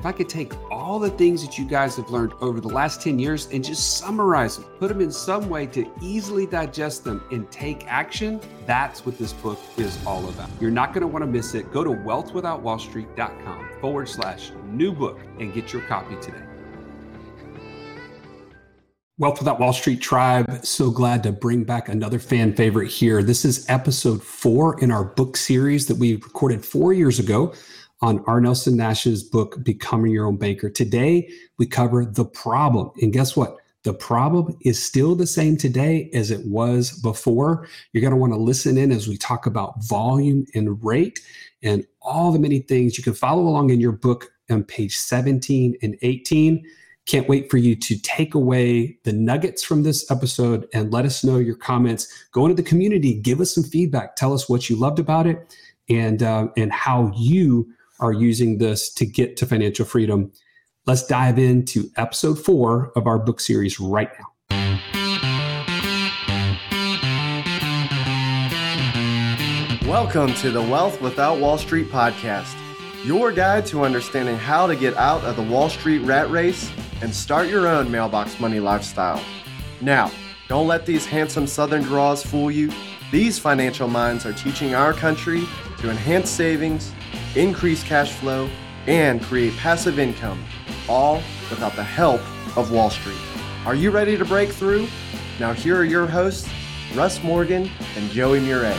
if I could take all the things that you guys have learned over the last 10 years and just summarize them, put them in some way to easily digest them and take action, that's what this book is all about. You're not going to want to miss it. Go to wealthwithoutwallstreet.com forward slash new book and get your copy today. Wealth Without Wall Street Tribe, so glad to bring back another fan favorite here. This is episode four in our book series that we recorded four years ago on R. Nelson Nash's book, Becoming Your Own Banker. Today, we cover the problem. And guess what? The problem is still the same today as it was before. You're going to want to listen in as we talk about volume and rate and all the many things. You can follow along in your book on page 17 and 18. Can't wait for you to take away the nuggets from this episode and let us know your comments. Go into the community, give us some feedback, tell us what you loved about it, and uh, and how you are using this to get to financial freedom. Let's dive into episode four of our book series right now. Welcome to the Wealth Without Wall Street podcast, your guide to understanding how to get out of the Wall Street rat race and start your own mailbox money lifestyle. Now, don't let these handsome Southern draws fool you. These financial minds are teaching our country to enhance savings increase cash flow, and create passive income, all without the help of Wall Street. Are you ready to break through? Now, here are your hosts, Russ Morgan and Joey Murray.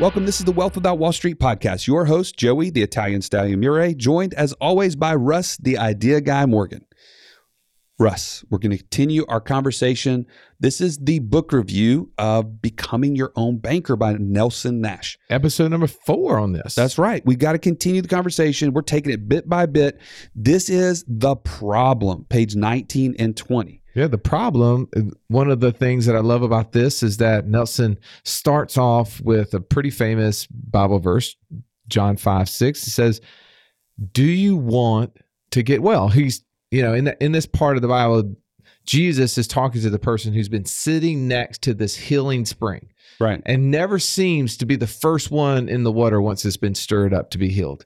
Welcome. This is the Wealth Without Wall Street podcast. Your host, Joey, the Italian Stallion Murray, joined as always by Russ, the Idea Guy Morgan. Russ, we're going to continue our conversation. This is the book review of Becoming Your Own Banker by Nelson Nash. Episode number four on this. That's right. We got to continue the conversation. We're taking it bit by bit. This is the problem, page 19 and 20. Yeah, the problem, one of the things that I love about this is that Nelson starts off with a pretty famous Bible verse, John 5 6. It says, Do you want to get well? He's you know, in the, in this part of the Bible, Jesus is talking to the person who's been sitting next to this healing spring. Right. And never seems to be the first one in the water once it's been stirred up to be healed.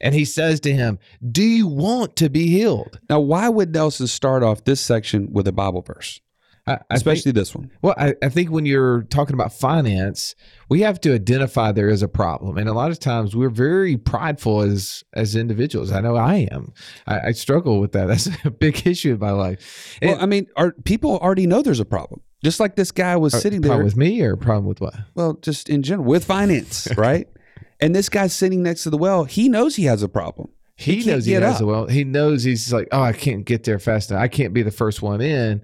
And he says to him, Do you want to be healed? Now, why would Nelson start off this section with a Bible verse? I, especially think, this one. Well, I, I, think when you're talking about finance, we have to identify there is a problem, and a lot of times we're very prideful as as individuals. I know I am. I, I struggle with that. That's a big issue in my life. And well, I mean, are people already know there's a problem? Just like this guy was uh, sitting there with me, or problem with what? Well, just in general with finance, right? and this guy's sitting next to the well. He knows he has a problem. He, he knows he has up. a well. He knows he's like, oh, I can't get there fast enough. I can't be the first one in.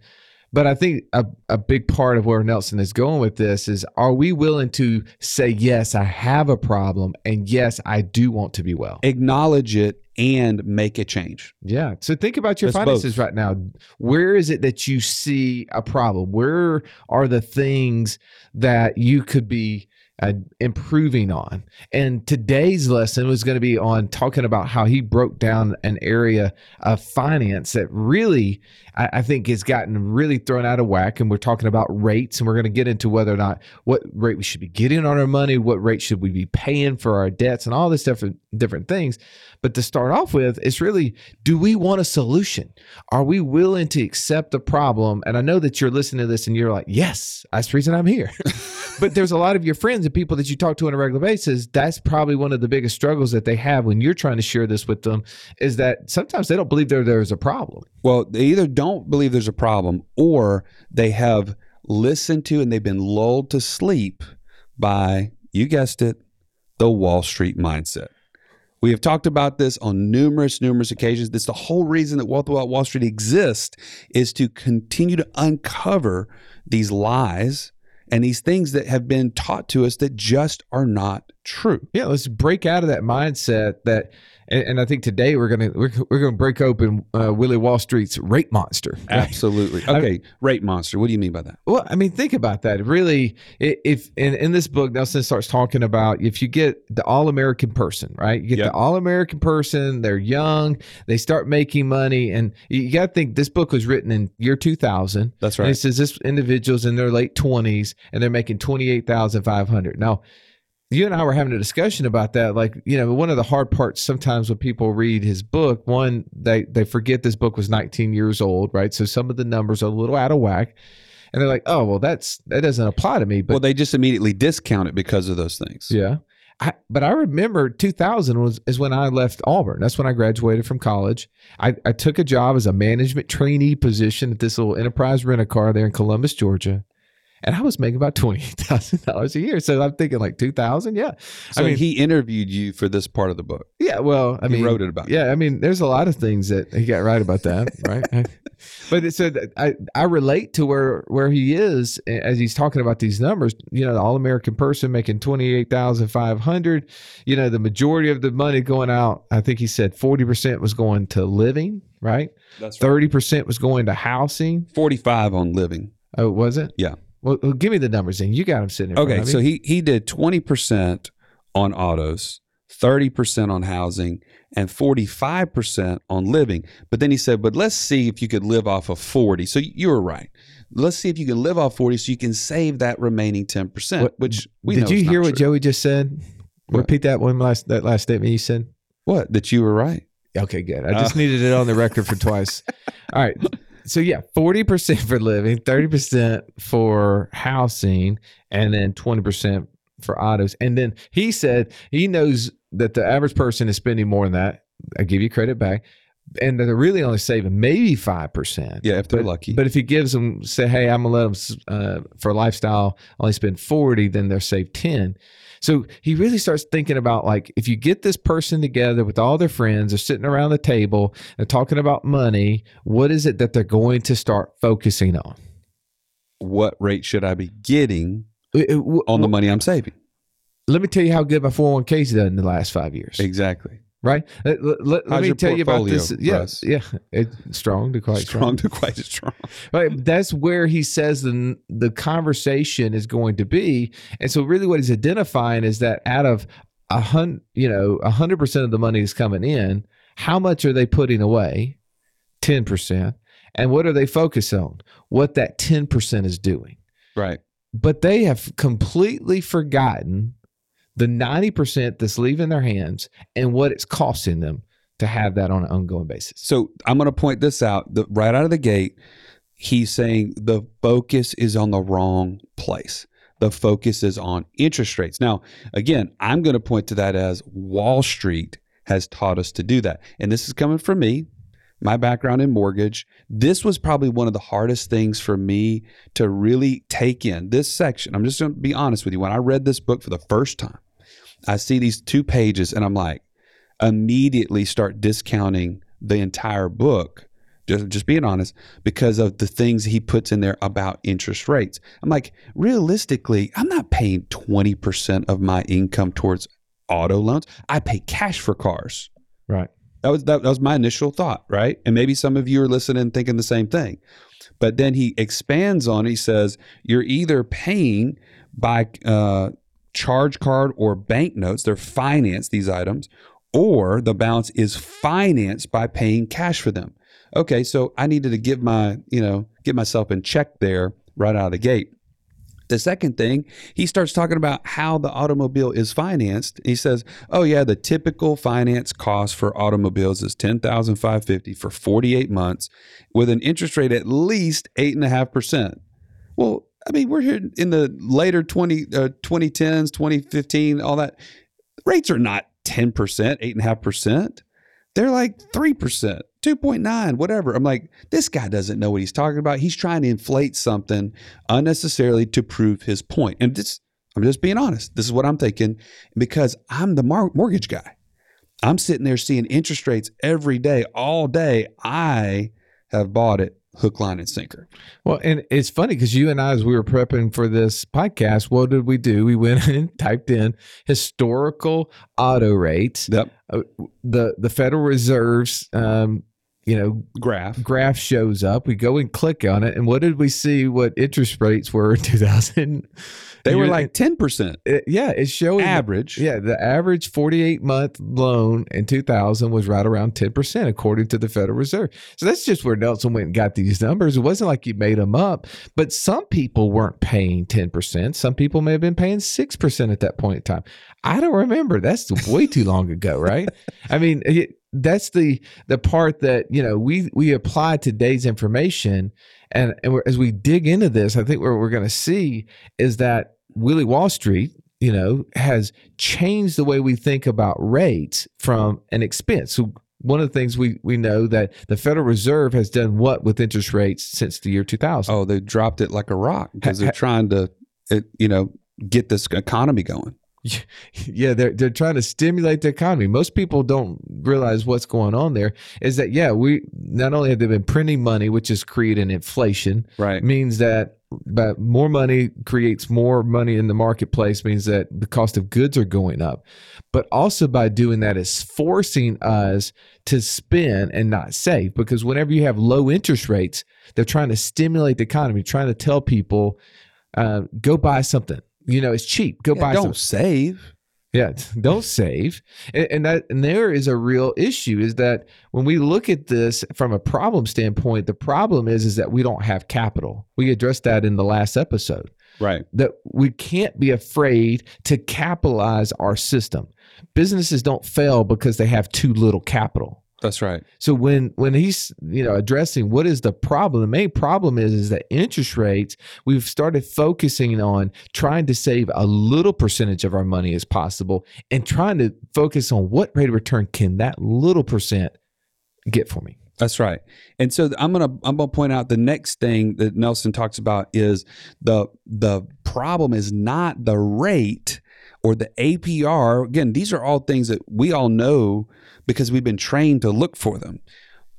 But I think a, a big part of where Nelson is going with this is are we willing to say, yes, I have a problem, and yes, I do want to be well? Acknowledge it and make a change. Yeah. So think about your That's finances both. right now. Where is it that you see a problem? Where are the things that you could be uh, improving on. And today's lesson was going to be on talking about how he broke down an area of finance that really, I, I, think, has gotten really thrown out of whack. And we're talking about rates, and we're going to get into whether or not what rate we should be getting on our money, what rate should we be paying for our debts, and all this different different things. But to start off with, it's really do we want a solution? Are we willing to accept the problem? And I know that you're listening to this and you're like, yes, that's the reason I'm here. but there's a lot of your friends and people that you talk to on a regular basis. That's probably one of the biggest struggles that they have when you're trying to share this with them is that sometimes they don't believe there there's a problem. Well, they either don't believe there's a problem or they have listened to and they've been lulled to sleep by, you guessed it, the Wall Street mindset. We have talked about this on numerous, numerous occasions. This the whole reason that Wealth Without Wall Street exists is to continue to uncover these lies and these things that have been taught to us that just are not true. Yeah, let's break out of that mindset that and, and I think today we're gonna we're, we're gonna break open uh, Willie Wall Street's rate monster. Absolutely. Okay, I, rate monster. What do you mean by that? Well, I mean, think about that. Really, if in, in this book, Nelson starts talking about if you get the all American person, right? You get yep. the all American person. They're young. They start making money, and you got to think this book was written in year two thousand. That's right. it says this individual's in their late twenties, and they're making twenty eight thousand five hundred. Now you and I were having a discussion about that. Like, you know, one of the hard parts sometimes when people read his book, one, they they forget this book was 19 years old, right? So some of the numbers are a little out of whack. And they're like, oh, well, that's that doesn't apply to me. But well, they just immediately discount it because of those things. Yeah. I, but I remember 2000 was is when I left Auburn. That's when I graduated from college. I, I took a job as a management trainee position at this little enterprise rent a car there in Columbus, Georgia and I was making about twenty thousand dollars a year. So I'm thinking like two thousand, yeah. So I mean, he interviewed you for this part of the book. Yeah, well, I he mean, wrote it about. Yeah, I mean, there's a lot of things that he got right about that, right? but it said I I relate to where where he is as he's talking about these numbers. You know, the all American person making twenty eight thousand five hundred. You know, the majority of the money going out. I think he said forty percent was going to living, right? That's thirty percent was going to housing. Forty five on living. Oh, was it? Yeah. Well, give me the numbers and you got them sitting. There. Okay, so he he did twenty percent on autos, thirty percent on housing, and forty five percent on living. But then he said, "But let's see if you could live off of forty. So you were right. Let's see if you can live off forty, so you can save that remaining ten percent. Which we did you hear what true. Joey just said? What? Repeat that one last that last statement you said. What that you were right. Okay, good. I just uh. needed it on the record for twice. All right so yeah, 40% for living, 30% for housing, and then 20% for autos. And then he said he knows that the average person is spending more than that. I give you credit back. And they're really only saving maybe 5%. Yeah, if they're but, lucky. But if he gives them, say, hey, I'm going to let them uh, for lifestyle only spend 40, then they're save 10. So he really starts thinking about like if you get this person together with all their friends, they're sitting around the table, they're talking about money, what is it that they're going to start focusing on? What rate should I be getting it, it, on the money I'm saving? Let me tell you how good my 401k's done in the last five years. Exactly right? Uh, let, let, let me tell you about this. Yes, yeah, yeah, it's strong to quite strong, strong to quite strong. Right, that's where he says the the conversation is going to be, and so really what he's identifying is that out of a hundred, you know, a hundred percent of the money is coming in. How much are they putting away? Ten percent. And what are they focused on? What that ten percent is doing. Right. But they have completely forgotten the 90% that's leaving their hands and what it's costing them to have that on an ongoing basis. So I'm going to point this out the, right out of the gate. He's saying the focus is on the wrong place. The focus is on interest rates. Now, again, I'm going to point to that as Wall Street has taught us to do that. And this is coming from me, my background in mortgage. This was probably one of the hardest things for me to really take in. This section, I'm just going to be honest with you. When I read this book for the first time, I see these two pages and I'm like, immediately start discounting the entire book. Just, just being honest, because of the things he puts in there about interest rates. I'm like, realistically, I'm not paying 20% of my income towards auto loans. I pay cash for cars. Right. That was that, that was my initial thought, right? And maybe some of you are listening thinking the same thing. But then he expands on. He says you're either paying by uh, charge card or bank notes. They're financed, these items, or the balance is financed by paying cash for them. Okay, so I needed to give my, you know, get myself in check there right out of the gate. The second thing, he starts talking about how the automobile is financed. He says, "Oh yeah, the typical finance cost for automobiles is ten thousand five fifty for forty eight months, with an interest rate at least eight and a half percent." Well, I mean, we're here in the later 20, uh, 2010s, 2015, all that. Rates are not 10%, 8.5%. They're like 3%, 2.9, whatever. I'm like, this guy doesn't know what he's talking about. He's trying to inflate something unnecessarily to prove his point. And this, I'm just being honest. This is what I'm thinking because I'm the mar- mortgage guy. I'm sitting there seeing interest rates every day, all day. I have bought it hook, line, and sinker. Well, and it's funny because you and I, as we were prepping for this podcast, what did we do? We went and typed in historical auto rates. Yep. Uh, the the Federal Reserve's um, you know graph. graph shows up. We go and click on it. And what did we see what interest rates were in 2000 they were like 10% it, yeah it's showing average. Yeah the average 48 month loan in 2000 was right around 10% according to the federal reserve. So that's just where nelson went and got these numbers. It wasn't like he made them up but some people weren't paying 10% some people may have been paying 6% at that point in time. I don't remember. That's way too long ago right? I mean it, that's the the part that you know we we apply today's information and, and as we dig into this i think what we're going to see is that willie wall street you know has changed the way we think about rates from an expense so one of the things we we know that the Federal Reserve has done what with interest rates since the year 2000. Oh, they dropped it like a rock because they're trying to, it, you know, get this economy going. yeah, they're they're trying to stimulate the economy. Most people don't realize what's going on there. Is that yeah, we not only have they been printing money, which is creating inflation, right? Means that but more money creates more money in the marketplace means that the cost of goods are going up but also by doing that is forcing us to spend and not save because whenever you have low interest rates they're trying to stimulate the economy trying to tell people uh, go buy something you know, it's cheap. Go yeah, buy. Don't some. save. Yeah, don't save. And, and, that and there is a real issue is that when we look at this from a problem standpoint, the problem is is that we don't have capital. We addressed that in the last episode. Right. That we can't be afraid to capitalize our system. Businesses don't fail because they have too little capital. That's right. So when when he's you know addressing what is the problem, the main problem is is that interest rates. We've started focusing on trying to save a little percentage of our money as possible, and trying to focus on what rate of return can that little percent get for me. That's right. And so I'm gonna I'm gonna point out the next thing that Nelson talks about is the the problem is not the rate or the APR. Again, these are all things that we all know because we've been trained to look for them.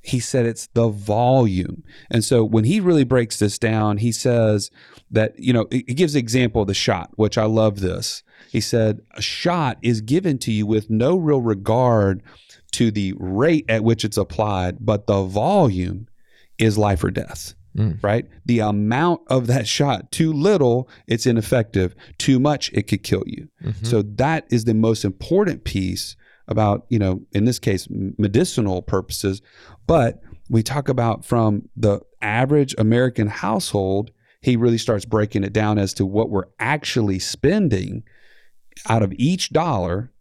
He said it's the volume. And so when he really breaks this down, he says that, you know, he gives the example of the shot, which I love this. He said, a shot is given to you with no real regard to the rate at which it's applied, but the volume is life or death. Mm. Right? The amount of that shot, too little, it's ineffective. Too much, it could kill you. Mm-hmm. So that is the most important piece about, you know, in this case, medicinal purposes. But we talk about from the average American household, he really starts breaking it down as to what we're actually spending out of each dollar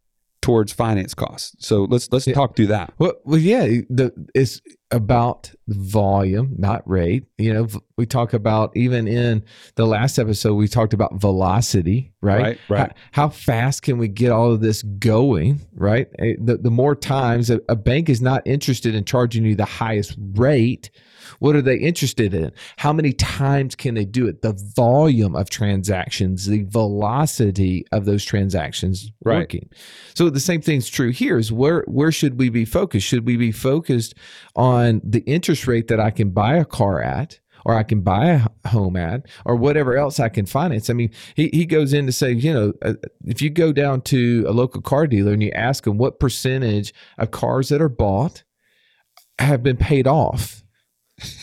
towards finance costs. So let's let's yeah. talk through that. Well, well yeah, the, it's about volume, not rate. You know, we talk about even in the last episode we talked about velocity, right? Right. right. How, how fast can we get all of this going, right? The the more times a, a bank is not interested in charging you the highest rate what are they interested in? How many times can they do it? The volume of transactions, the velocity of those transactions right. working. So the same thing's true here is where where should we be focused? Should we be focused on the interest rate that I can buy a car at? or I can buy a home at, or whatever else I can finance. I mean, he, he goes in to say, you know, uh, if you go down to a local car dealer and you ask them what percentage of cars that are bought have been paid off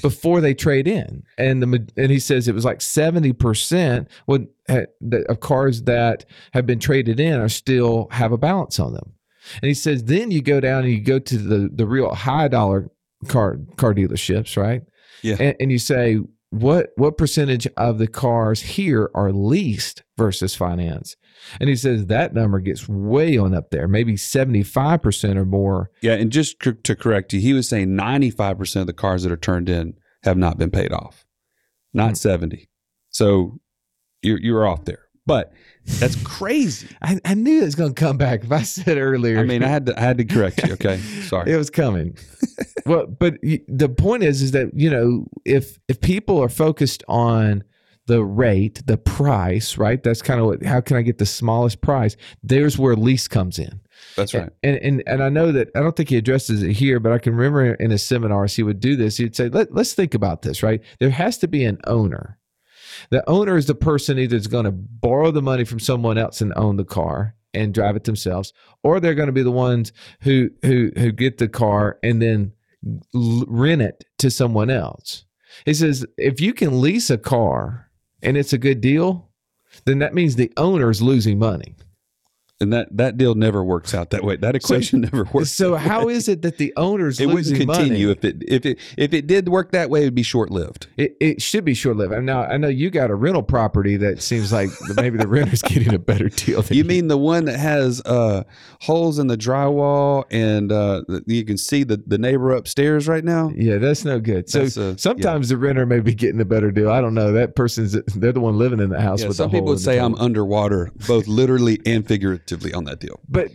before they trade in, and the and he says it was like seventy percent would of cars that have been traded in are still have a balance on them, and he says then you go down and you go to the the real high dollar car car dealerships, right? Yeah, and, and you say what what percentage of the cars here are leased versus finance and he says that number gets way on up there maybe 75% or more. Yeah and just to correct you he was saying 95% of the cars that are turned in have not been paid off not mm-hmm. 70 so you're, you're off there. But that's crazy. I, I knew it was going to come back. If I said earlier, I mean, I had to, I had to correct you. Okay, sorry, it was coming. well, but the point is, is that you know, if if people are focused on the rate, the price, right? That's kind of what, how can I get the smallest price? There's where lease comes in. That's right. And, and and I know that I don't think he addresses it here, but I can remember in his seminars he would do this. He'd say, Let, let's think about this, right? There has to be an owner. The owner is the person either is going to borrow the money from someone else and own the car and drive it themselves, or they're going to be the ones who who who get the car and then rent it to someone else. He says if you can lease a car and it's a good deal, then that means the owner is losing money and that that deal never works out that way. That equation so, never works. So how is it that the owners it wouldn't continue money? if it if it if it did work that way, it'd be short lived. It, it should be short lived. Now I know you got a rental property that seems like maybe the renter's getting a better deal. you mean the one that has uh, holes in the drywall and uh, you can see the, the neighbor upstairs right now? Yeah, that's no good. So uh, sometimes yeah. the renter may be getting a better deal. I don't know. That person's they're the one living in the house. Yeah, with some people would say I'm underwater, both literally and figuratively on that deal. But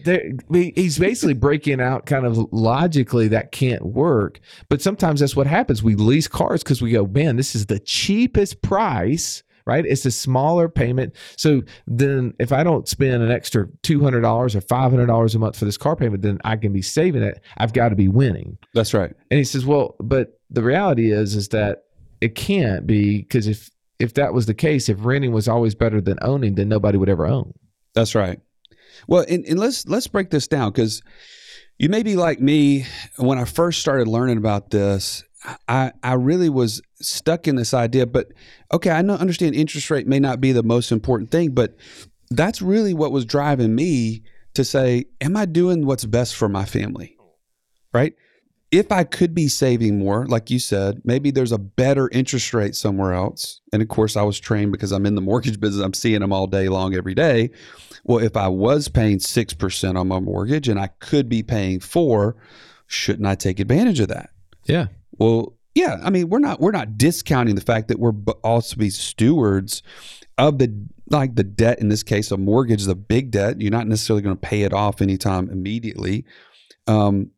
he's basically breaking out kind of logically that can't work. But sometimes that's what happens. We lease cars because we go, man, this is the cheapest price right? It's a smaller payment. So then if I don't spend an extra $200 or $500 a month for this car payment, then I can be saving it. I've got to be winning. That's right. And he says, well, but the reality is, is that it can't be because if, if that was the case, if renting was always better than owning, then nobody would ever own. That's right. Well, and, and let's let's break this down because you may be like me. When I first started learning about this, I I really was stuck in this idea. But okay, I know understand interest rate may not be the most important thing, but that's really what was driving me to say, am I doing what's best for my family? Right? If I could be saving more, like you said, maybe there's a better interest rate somewhere else. And of course, I was trained because I'm in the mortgage business, I'm seeing them all day long, every day. Well, if I was paying 6% on my mortgage and I could be paying four, shouldn't I take advantage of that? Yeah. Well, yeah. I mean, we're not we're not discounting the fact that we're also be stewards of the like the debt in this case, a mortgage is a big debt. You're not necessarily going to pay it off anytime immediately. Um,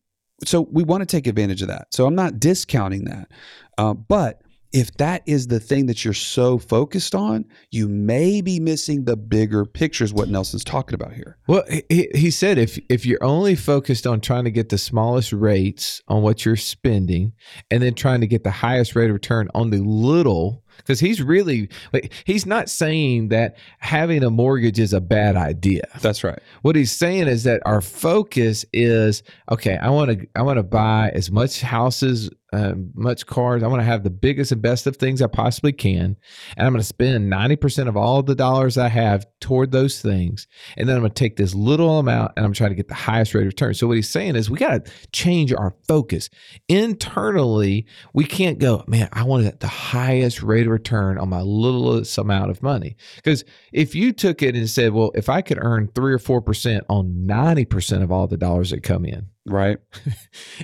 so we want to take advantage of that. So I'm not discounting that. Uh, but if that is the thing that you're so focused on, you may be missing the bigger picture, is what Nelson's talking about here. Well, he, he said if if you're only focused on trying to get the smallest rates on what you're spending and then trying to get the highest rate of return on the little because he's really like he's not saying that having a mortgage is a bad idea. That's right. What he's saying is that our focus is okay. I want to I want to buy as much houses uh, much cars. I want to have the biggest and best of things I possibly can. And I'm going to spend 90% of all the dollars I have toward those things. And then I'm going to take this little amount and I'm trying to get the highest rate of return. So what he's saying is we got to change our focus. Internally, we can't go, man, I want the highest rate of return on my littlest amount of money. Because if you took it and said, well, if I could earn three or 4% on 90% of all the dollars that come in, Right.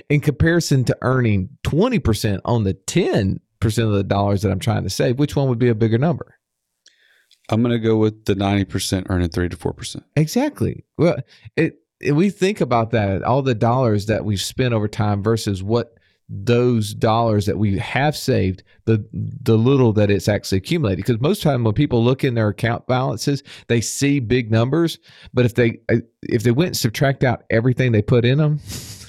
in comparison to earning 20% on the 10% of the dollars that I'm trying to save, which one would be a bigger number? I'm going to go with the 90% earning 3 to 4%. Exactly. Well, it, it, we think about that, all the dollars that we've spent over time versus what those dollars that we have saved the the little that it's actually accumulated. Because most time when people look in their account balances they see big numbers but if they uh, if they went and subtract out everything they put in them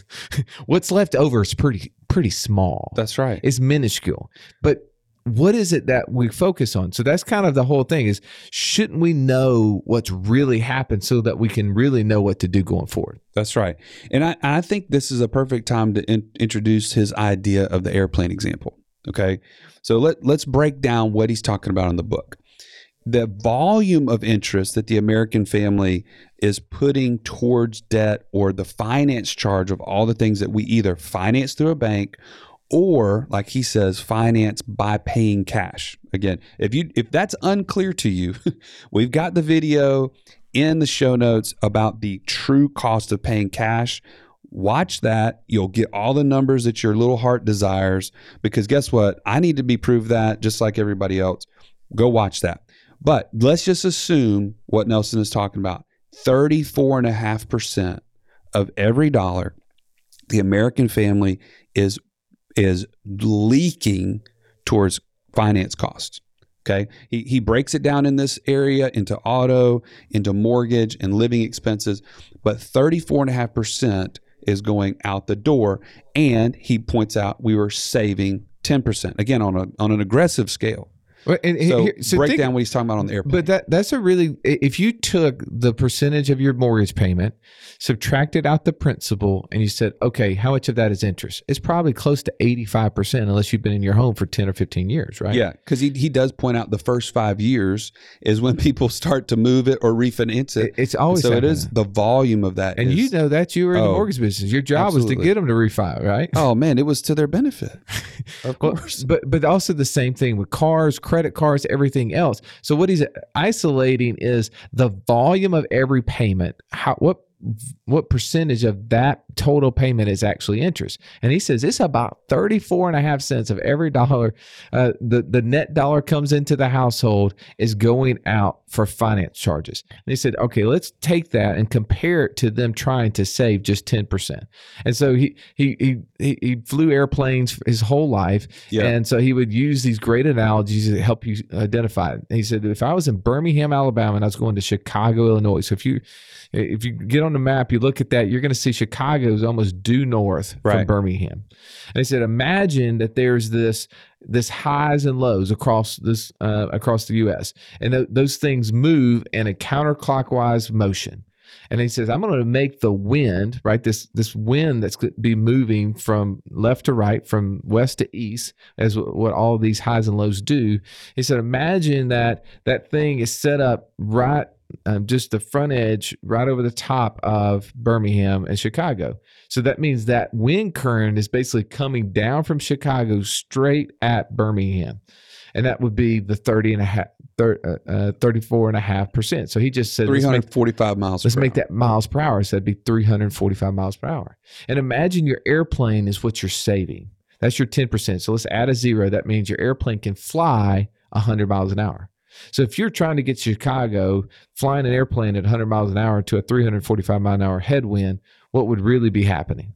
what's left over is pretty pretty small. That's right. It's minuscule. But what is it that we focus on? So that's kind of the whole thing is shouldn't we know what's really happened so that we can really know what to do going forward? That's right. And i, I think this is a perfect time to in, introduce his idea of the airplane example okay? So let, let's break down what he's talking about in the book. The volume of interest that the american family is putting towards debt or the finance charge of all the things that we either finance through a bank or like he says finance by paying cash. Again if you if that's unclear to you we've got the video in the show notes about the true cost of paying cash. Watch that. You'll get all the numbers that your little heart desires. Because guess what? I need to be proved that just like everybody else. Go watch that. But let's just assume what nelson is talking about. 34.5% of every dollar the american family is is leaking towards finance costs. Okay. He, he breaks it down in this area into auto, into mortgage, and living expenses, but 34.5% is going out the door. And he points out we were saving 10%, again, on, a, on an aggressive scale. Well, and so, here, so break think, down what he's talking about on the airplane. But that that's a really if you took the percentage of your mortgage payment, subtracted out the principal, and you said, okay, how much of that is interest? It's probably close to eighty five percent, unless you've been in your home for ten or fifteen years, right? Yeah, because he he does point out the first five years is when people start to move it or refinance it. It's always so it is the volume of that, and is, you know that you were in oh, the mortgage business. Your job absolutely. was to get them to refi, right? Oh man, it was to their benefit, of course. Well, but but also the same thing with cars, credit cards, everything else. So what he's isolating is the volume of every payment. How what what percentage of that total payment is actually interest. And he says it's about 34 and a half cents of every dollar uh, the, the net dollar comes into the household is going out for finance charges. And he said okay let's take that and compare it to them trying to save just 10% and so he he he, he flew airplanes his whole life. Yeah. and so he would use these great analogies to help you identify it. And he said if i was in birmingham alabama and i was going to chicago illinois so if you if you get on the map, you look at that, you're going to see Chicago is almost due north right. from Birmingham. And he said, imagine that there's this this highs and lows across this uh, across the U.S. and th- those things move in a counterclockwise motion. And he says, I'm going to make the wind, right? This this wind that's going to be moving from left to right, from west to east, as what all these highs and lows do. He said, imagine that that thing is set up right um, just the front edge right over the top of Birmingham and Chicago. So that means that wind current is basically coming down from Chicago straight at Birmingham. And that would be the 30 and a half, uh, uh, 34 and a half percent. So he just said 345 let's make, miles. Let's make hour. that miles per hour. So that'd be 345 miles per hour. And imagine your airplane is what you're saving. That's your 10%. So let's add a zero. That means your airplane can fly 100 miles an hour. So if you're trying to get to Chicago, flying an airplane at 100 miles an hour to a 345 mile an hour headwind, what would really be happening?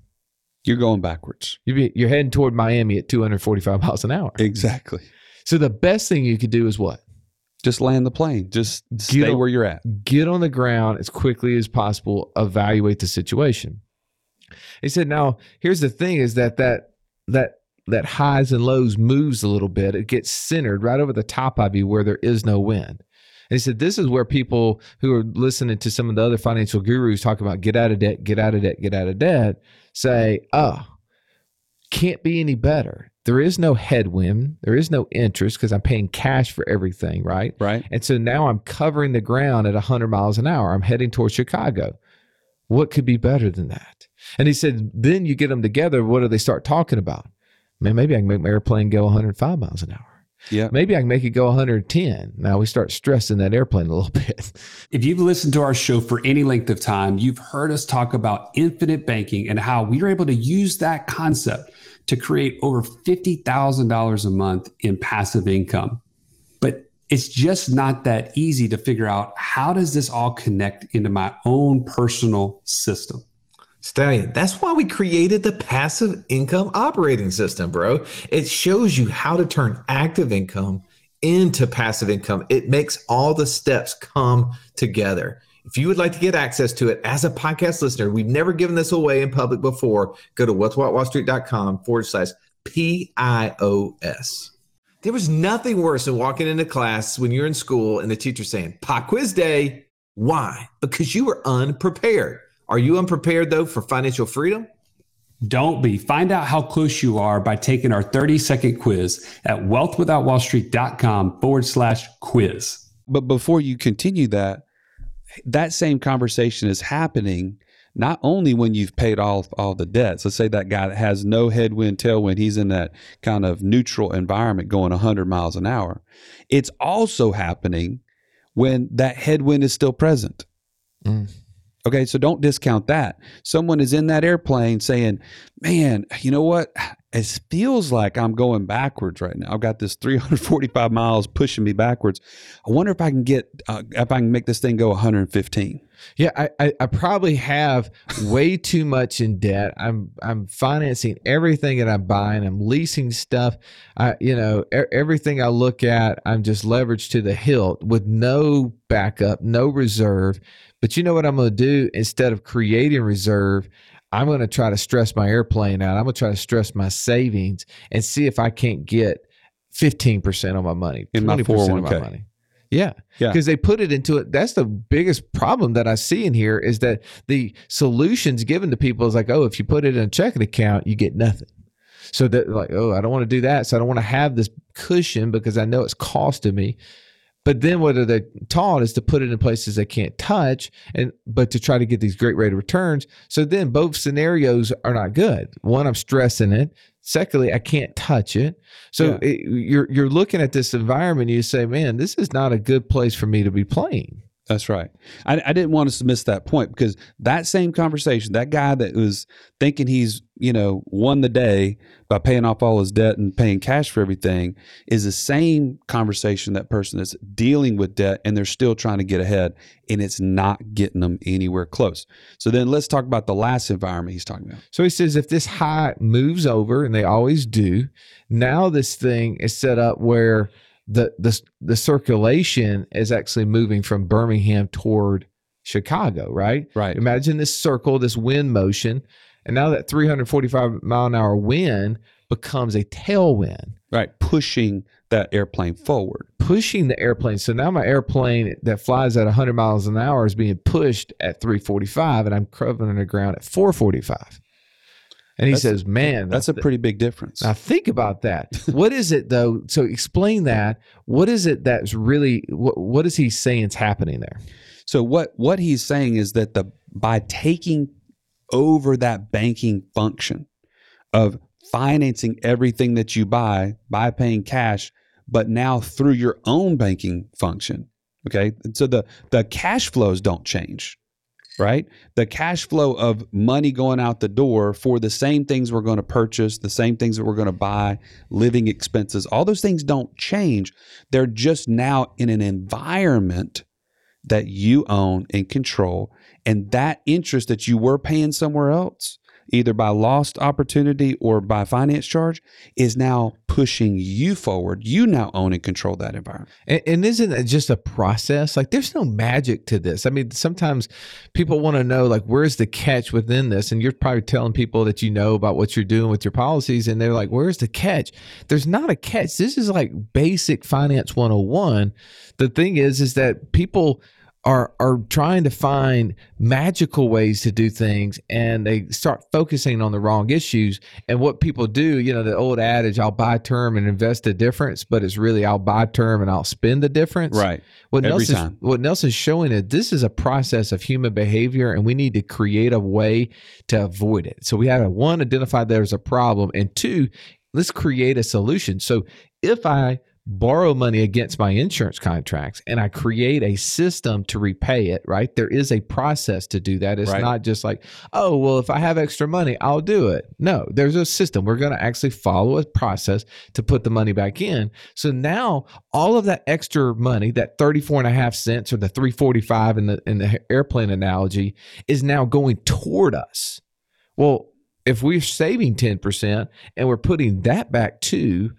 You're going backwards. You're, you're heading toward Miami at 245 miles an hour. Exactly. So the best thing you could do is what? Just land the plane. Just stay on, where you're at. Get on the ground as quickly as possible. Evaluate the situation. He said, "Now here's the thing: is that that that that highs and lows moves a little bit. It gets centered right over the top of you where there is no wind. And he said, This is where people who are listening to some of the other financial gurus talk about get out of debt, get out of debt, get out of debt, say, Oh, can't be any better. There is no headwind. There is no interest because I'm paying cash for everything, right? Right. And so now I'm covering the ground at 100 miles an hour. I'm heading towards Chicago. What could be better than that? And he said, then you get them together. What do they start talking about? Man, maybe I can make my airplane go 105 miles an hour. Yeah. Maybe I can make it go 110. Now we start stressing that airplane a little bit. If you've listened to our show for any length of time, you've heard us talk about infinite banking and how we are able to use that concept to create over $50,000 a month in passive income. But it's just not that easy to figure out how does this all connect into my own personal system? Stallion, that's why we created the passive income operating system, bro. It shows you how to turn active income into passive income. It makes all the steps come together. If you would like to get access to it as a podcast listener, we've never given this away in public before. Go to wealthwithoutwallstreet.com forward slash PIOS. There was nothing worse than walking into class when you're in school and the teacher saying, Pop quiz day. Why? Because you were unprepared. Are you unprepared though for financial freedom? Don't be. Find out how close you are by taking our 30 second quiz at wealthwithoutwallstreet.com forward slash quiz. But before you continue that, that same conversation is happening not only when you've paid off all the debts. Let's say that guy that has no headwind, tailwind, he's in that kind of neutral environment going 100 miles an hour. It's also happening when that headwind is still present. Mm. Okay, so don't discount that. Someone is in that airplane saying, "Man, you know what? It feels like I'm going backwards right now. I've got this 345 miles pushing me backwards. I wonder if I can get uh, if I can make this thing go 115. Yeah, I, I, I probably have way too much in debt. I'm I'm financing everything that I'm buying. I'm leasing stuff. I you know er, everything I look at, I'm just leveraged to the hilt with no backup, no reserve. But you know what I'm going to do instead of creating reserve? I'm going to try to stress my airplane out. I'm going to try to stress my savings and see if I can't get 15% on my money, in my 401k. of my oh money. Yeah. Yeah. Because they put it into it. That's the biggest problem that I see in here is that the solutions given to people is like, oh, if you put it in a checking account, you get nothing. So that like, oh, I don't want to do that. So I don't want to have this cushion because I know it's costing me. But then what are they taught is to put it in places they can't touch and but to try to get these great rate of returns. So then both scenarios are not good. One, I'm stressing it. Secondly, I can't touch it. So yeah. it, you're you're looking at this environment. You say, man, this is not a good place for me to be playing. That's right. I, I, didn't want us to miss that point because that same conversation, that guy that was thinking he's, you know, won the day by paying off all his debt and paying cash for everything, is the same conversation that person that's dealing with debt and they're still trying to get ahead and it's not getting them anywhere close. So then let's talk about the last environment he's talking about. So he says if this high moves over, and they always do, now this thing is set up where the the the circulation is actually moving from Birmingham toward Chicago, right? Right. Imagine this circle, this wind motion, and now that 345 mile an hour wind becomes a tailwind. Right, pushing that airplane forward. Pushing the airplane. So now my airplane that flies at 100 miles an hour is being pushed at 345 and I'm cruising the ground at 445. And he that's, says, "Man, that's a pretty big difference." Now think about that. what is it though? So explain that. What is it that's really? What, what is he saying is happening there? So what what he's saying is that the by taking over that banking function of financing everything that you buy by paying cash, but now through your own banking function. Okay, And so the the cash flows don't change right? The cash flow of money going out the door for the same things we're going to purchase, the same things that we're going to buy, living expenses, all those things don't change. They're just now in an environment that you own and control. And that interest that you were paying somewhere else either by lost opportunity or by finance charge, is now pushing you forward. You now own and control that environment. And, and isn't it just a process? Like there's no magic to this. I mean, sometimes people want to know, like, where's the catch within this? And you're probably telling people that you know about what you're doing with your policies, and they're like, where's the catch? There's not a catch. This is like basic finance 101. The thing is, is that people are are trying to find magical ways to do things and they start focusing on the wrong issues. And what people do you know the old adage i'll buy term and invest the difference but it's really i'll buy term and i'll spend the difference. Right. What Every nelson's, time. what nelson's showing is this is a process of human behavior and we need to create a way to avoid it. So we had to one identify there's a problem and two let's create a solution. So if i borrow money against my insurance contracts and I create a system to repay it, right? There is a process to do that. It's right. not just like, oh, well, if I have extra money, I'll do it. No, there's a system. We're going to actually follow a process to put the money back in. So now all of that extra money, that 34 and a half cents or the 345 in the in the airplane analogy is now going toward us. Well, if we're saving 10% and we're putting that back too,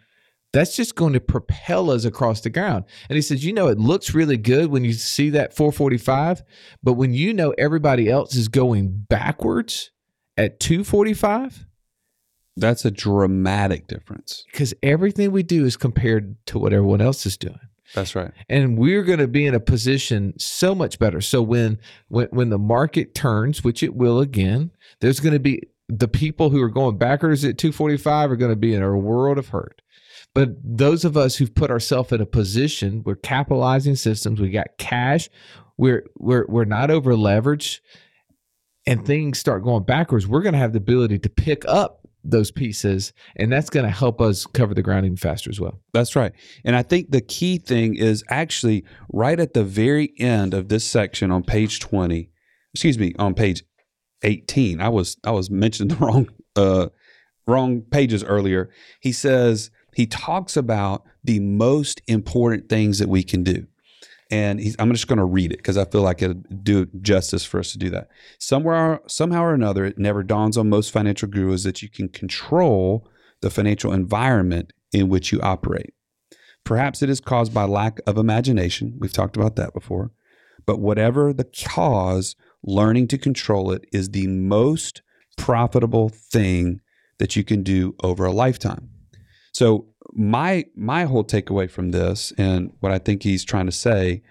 that's just going to propel us across the ground. And he says, you know, it looks really good when you see that 445, but when you know everybody else is going backwards at 245, that's a dramatic difference. Because everything we do is compared to what everyone else is doing. That's right. And we're going to be in a position so much better. So when when when the market turns, which it will again, there's going to be the people who are going backwards at 245 are going to be in a world of hurt. But those of us who've put ourselves in a position, we're capitalizing systems, we got cash, we're we're we're not over leveraged, and things start going backwards, we're going to have the ability to pick up those pieces and that's going to help us cover the ground even faster as well that's right and i think the key thing is actually right at the very end of this section on page 20 excuse me on page 18 i was i was mentioning the wrong uh wrong pages earlier. He says he talks about the most important things that we can do. And I'm just going to read it because I feel like it'd do justice for us to do that. Somewhere, somehow or another, it never dawns on most financial gurus that you can control the financial environment in which you operate. Perhaps it is caused by lack of imagination. We've talked about that before. But whatever the cause, learning to control it is the most profitable thing that you can do over a lifetime. So my my whole takeaway from this and what I think he's trying to say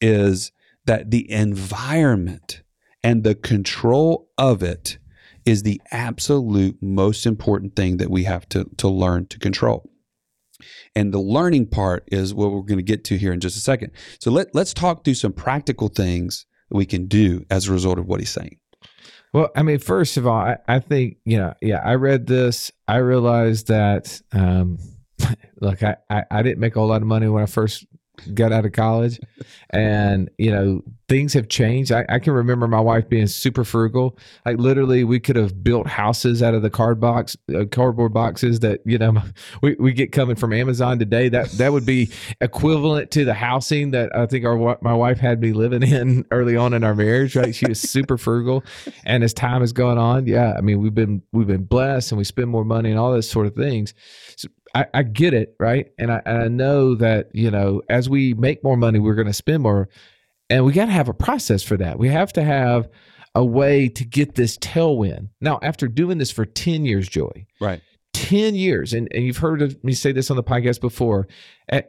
is that the environment and the control of it is the absolute most important thing that we have to, to learn to control. And the learning part is what we're going to get to here in just a second. So let, let's talk through some practical things that we can do as a result of what he's saying. Well, I mean, first of all, I, I think, you know, yeah, I read this. I realized that, um, look, I, I, I didn't make a whole lot of money when I first got out of college. And you know things have changed. I, I, can remember my wife being super frugal. Like literally we could have built houses out of the card box uh, cardboard boxes that you know we, we get coming from amazon today. That that would be equivalent to the housing that i think our my wife had me living in early on in our marriage right? She was super frugal. And as time has gone on yeah i mean we've been we've been blessed and we spend more money and all those sort of things. So I, I get it, right? And I, and I know that, you know, as we make more money, we're going to spend more. And we got to have a process for that. We have to have a way to get this tailwind. Now, after doing this for 10 years, Joey. Right. 10 years, and, and you've heard me say this on the podcast before,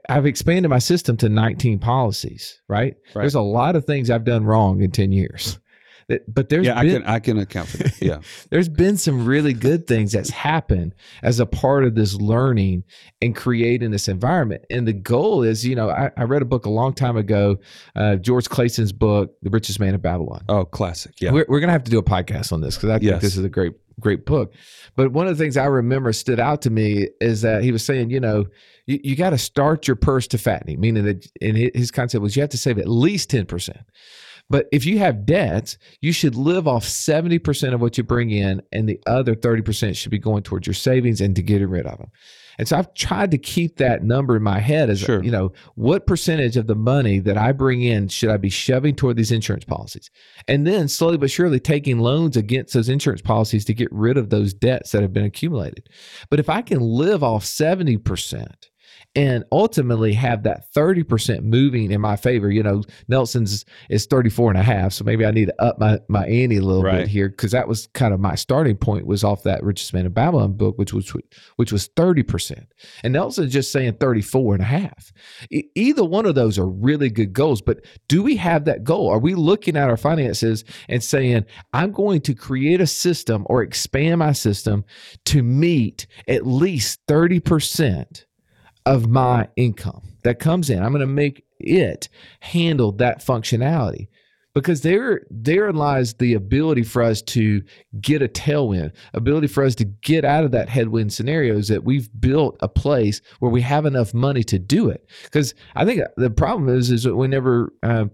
I've expanded my system to 19 policies, right? right? There's a lot of things I've done wrong in 10 years but there's yeah, been, I can I can account for that. Yeah, there's been some really good things that's happened as a part of this learning and creating this environment. And the goal is, you know, I, I read a book a long time ago, uh, George Clason's book, The Richest Man in Babylon. Oh, classic. Yeah, we're, we're gonna have to do a podcast on this because I think yes. this is a great great book. But one of the things I remember stood out to me is that he was saying, you know, you, you got to start your purse to fattening, meaning that and his concept was you have to save at least 10%. But if you have debts, you should live off 70% of what you bring in, and the other 30% should be going towards your savings and to getting rid of them. And so I've tried to keep that number in my head as, sure. you know, what percentage of the money that I bring in should I be shoving toward these insurance policies? And then slowly but surely taking loans against those insurance policies to get rid of those debts that have been accumulated. But if I can live off 70%, and ultimately have that 30% moving in my favor. You know, Nelson's is 34 and a half. So maybe I need to up my, my ante a little right. bit here because that was kind of my starting point was off that Richest Man in Babylon book, which was which was 30%. And Nelson's just saying 34 and a half. E- either one of those are really good goals, but do we have that goal? Are we looking at our finances and saying, I'm going to create a system or expand my system to meet at least 30% of my income that comes in. I'm going to make it handle that functionality because there there lies the ability for us to get a tailwind ability for us to get out of that headwind scenarios that we've built a place where we have enough money to do it because i think the problem is is that we never uh,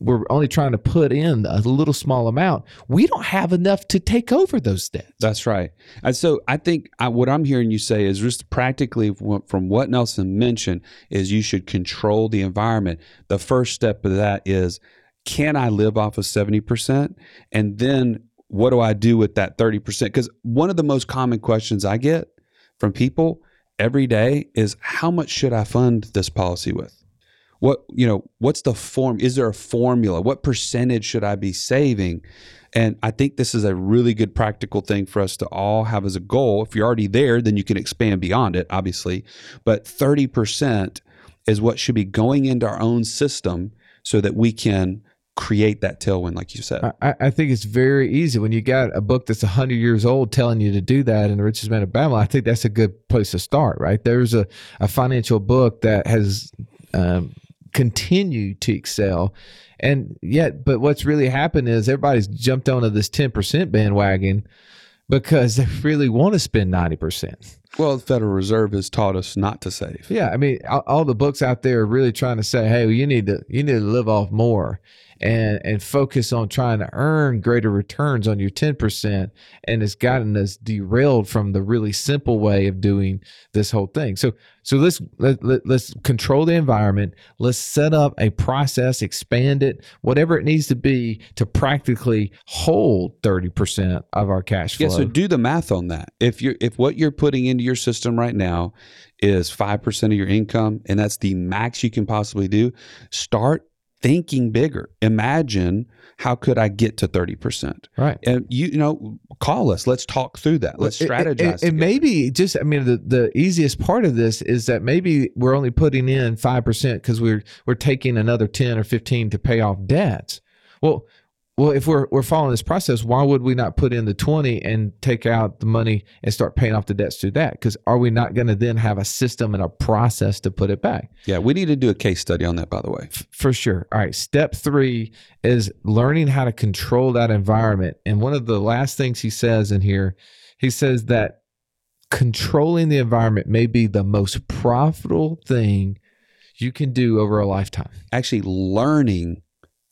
we're only trying to put in a little small amount, we don't have enough to take over those debts. That's right. And so I think I, what I'm hearing you say is just practically from what Nelson mentioned is you should control the environment. The first step of that is can I live off of 70%? And then what do I do with that 30%? Because one of the most common questions I get from people every day is how much should I fund this policy with? What you know what's the form is there a formula? What percentage should i be saving? And i think this is a really good practical thing for us to all have as a goal. If you're already there then you can expand beyond it obviously. But 30% is what should be going into our own system so that we can create that tailwind like you said. I, I, think it's very easy when you got a book that's 100 years old telling you to do that in the richest man of babylon. I think that's a good place to start right? There's a, a financial book that has um, continue to excel. And yet, but what's really happened is everybody's jumped onto this 10% bandwagon because they really want to spend 90%. Well, the Federal Reserve has taught us not to save. Yeah, I mean, all, all the books out there are really trying to say, "Hey, well, you need to you need to live off more." and and focus on trying to earn greater returns on your 10% and it's gotten us derailed from the really simple way of doing this whole thing so so let's let, let, let's control the environment let's set up a process expand it whatever it needs to be to practically hold 30% of our cash flow yeah so do the math on that if you're if what you're putting into your system right now is 5% of your income and that's the max you can possibly do start thinking bigger. Imagine how could I get to 30%? Right. And you, you know, call us. Let's talk through that. Let's strategize. And, and maybe just, I mean, the, the easiest part of this is that maybe we're only putting in 5% because we're, we're taking another 10 or 15 to pay off debts. Well, well, if we're we're following this process, why would we not put in the twenty and take out the money and start paying off the debts through that? Because are we not going to then have a system and a process to put it back? Yeah, we need to do a case study on that, by the way. F- for sure. All right. Step three is learning how to control that environment. And one of the last things he says in here, he says that controlling the environment may be the most profitable thing you can do over a lifetime. Actually, learning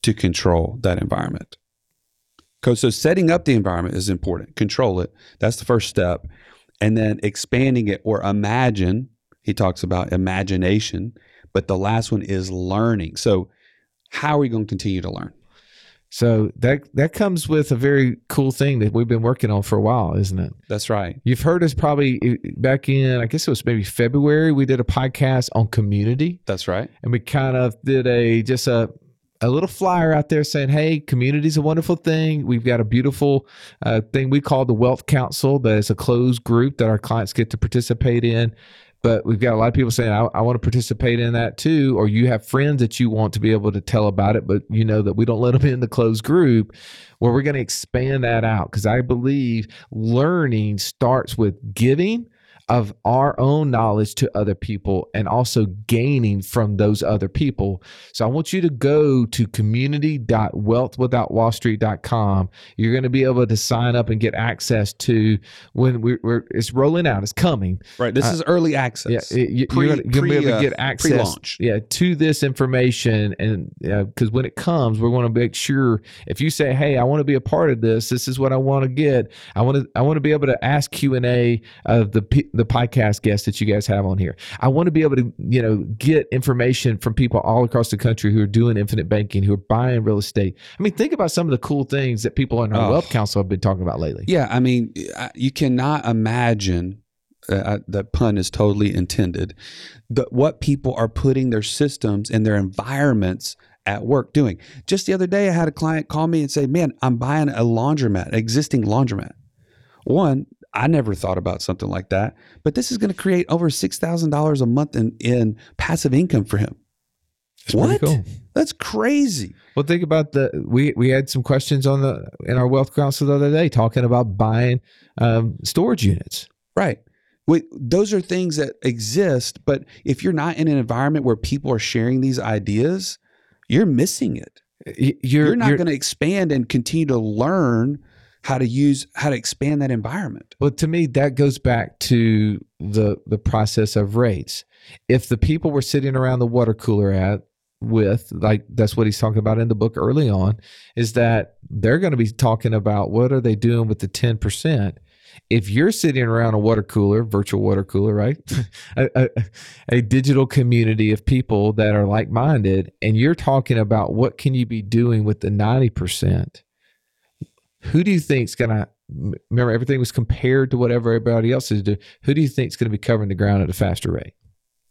to control that environment. Okay, So setting up the environment is important. Control it. That's the first step. And then expanding it or imagine. He talks about imagination, but the last one is learning. So how are we going to continue to learn? So that that comes with a very cool thing that we've been working on for a while, isn't it? That's right. You've heard us probably uh, back in, I guess it was maybe February. We did a podcast on community. That's right. And we kind of did a just a a little flyer out there saying, "Hey, community is a wonderful thing. We've got a beautiful uh, thing we call the Wealth Council. That is a closed group that our clients get to participate in. But we've got a lot of people saying, I, I, want to participate in that too. Or you have friends that you want to be able to tell about it, but you know that we don't let them in the closed group. Where we're going to expand that out because I believe learning starts with giving of our own knowledge to other people and also gaining from those other people. So I want you to go to community.wealthwithoutwallstreet.com. You're going to be able to sign up and get access to when we're, we're it's rolling out, it's coming. Right. This uh, is early access. Yeah. you, pre, you're going to be able to get uh, access pre-launch. Yeah, to this information. And because when it comes, we're going to make sure if you say, Hey, I want to be a part of this, this is what I want to get. I want to, I want to be able to ask Q and A of the, the podcast guests that you guys have on here. I want to be able to, you know, get information from people all across the country who are doing infinite banking, who are buying real estate. I mean, think about some of the cool things that people in our oh. Wealth Council have been talking about lately. Yeah, I mean, you cannot imagine uh, that pun is totally intended. But what people are putting their systems and their environments at work doing. Just the other day, I had a client call me and say, "Man, I'm buying a laundromat, existing laundromat." One, I never thought about something like that. But this is going to create over six thousand dollars a month in, in passive income for him. That's what? Cool. That's crazy. Well, think about the we we had some questions on the in our wealth council the other day talking about buying um, storage units. Right. Wait, those are things that exist, but if you're not in an environment where people are sharing these ideas, you're missing it. You're, you're not going to expand and continue to learn how to use how to expand that environment. Well, to me, that goes back to the the process of rates. If the people were sitting around the water cooler at with like that's what he's talking about in the book early on is that they're going to be talking about what are they doing with the 10% if you're sitting around a water cooler virtual water cooler right a, a, a, digital community of people that are like-minded and you're talking about what can you be doing with the 90% who do you think is going to remember everything was compared to whatever everybody else is doing? Who do you think is going to be covering the ground at a faster rate?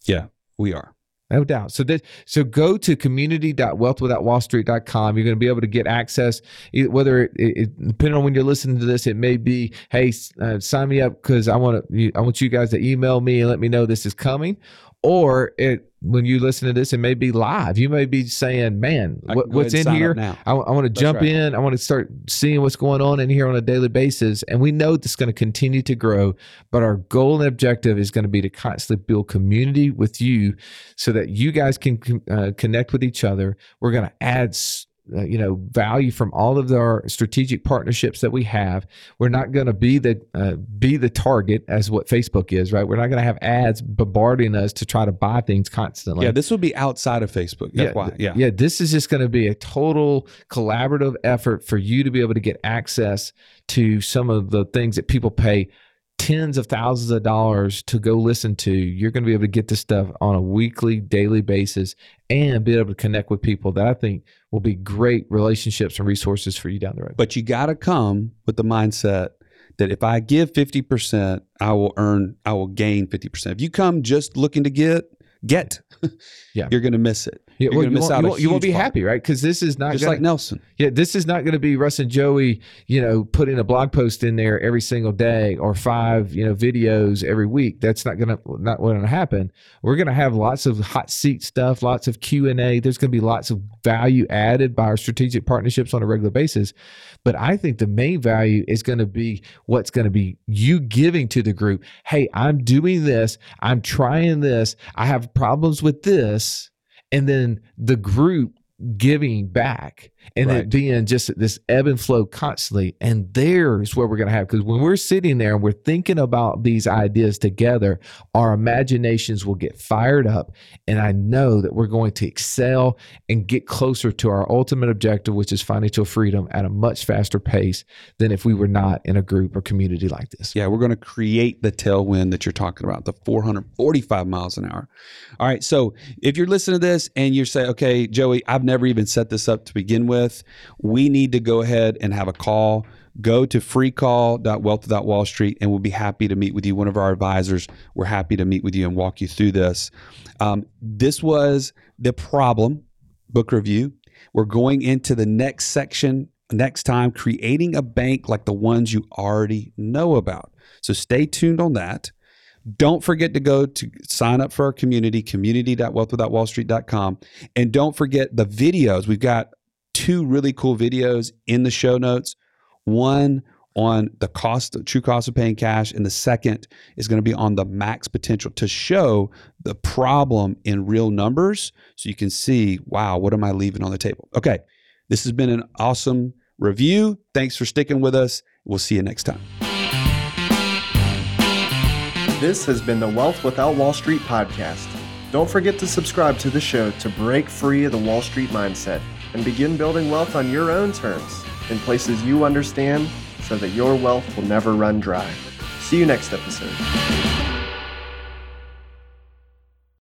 Yeah, we are. No doubt. So that so go to community.wealthwithoutwallstreet.com. You're going to be able to get access. Whether it, it, depending on when you're listening to this, it may be, hey, uh, sign me up because I want to. I want you guys to email me and let me know this is coming, or it when you listen to this, it may be live. You may be saying, "Man, what, what's in here? I, I want to jump right. in. I want to start seeing what's going on in here on a daily basis." And we know this is going to continue to grow, but our goal and objective is going to be to constantly build community with you, so that you guys can uh, connect with each other. We're going to add uh, you know value from all of our strategic partnerships that we have. We're not going to be the uh, be the target as what Facebook is, right? We're not going to have ads bombarding us to try to buy things constantly. Yeah, this would be outside of Facebook. That's yeah, why. Yeah, yeah. This is just going to be a total collaborative effort for you to be able to get access to some of the things that people pay tens of thousands of dollars to go listen to, you're going to be able to get this stuff on a weekly, daily basis and be able to connect with people that I think will be great relationships and resources for you down the road. But you got to come with the mindset that if I give 50%, I will earn, I will gain 50%. If you come just looking to get, get, yeah, you're going to miss it. Yeah, well, you, won't, you, won't, you won't be part. happy, right? Because this is not just gonna, like Nelson. Yeah, this is not going to be Russ and Joey, you know, putting a blog post in there every single day or five, you know, videos every week. That's not going to not going to happen. We're going to have lots of hot seat stuff, lots of Q and A. There's going to be lots of value added by our strategic partnerships on a regular basis. But I think the main value is going to be what's going to be you giving to the group. Hey, I'm doing this. I'm trying this. I have problems with this and then the group giving back and right. it being just this ebb and flow constantly. And there's where we're going to have, because when we're sitting there and we're thinking about these ideas together, our imaginations will get fired up. And I know that we're going to excel and get closer to our ultimate objective, which is financial freedom at a much faster pace than if we were not in a group or community like this. Yeah, we're going to create the tailwind that you're talking about, the 445 miles an hour. All right. So if you're listening to this and you say, okay, Joey, I've never even set this up to begin with, with, we need to go ahead and have a call. Go to freecall.wealth.wallstreet and we'll be happy to meet with you. One of our advisors, we're happy to meet with you and walk you through this. Um, this was the problem book review. We're going into the next section next time, creating a bank like the ones you already know about. So stay tuned on that. Don't forget to go to sign up for our community, community.wealthwithoutwallstreet.com. And don't forget the videos. We've got two really cool videos in the show notes. One on the cost, true cost of paying cash, and the second is going to be on the max potential to show the problem in real numbers, so you can see, wow, what am I leaving on the table? Okay, this has been an awesome review. Thanks for sticking with us. We'll see you next time. This has been the Wealth Without Wall Street podcast. Don't forget to subscribe to the show to break free of the Wall Street mindset and begin building wealth on your own terms in places you understand so that your wealth will never run dry. See you next episode.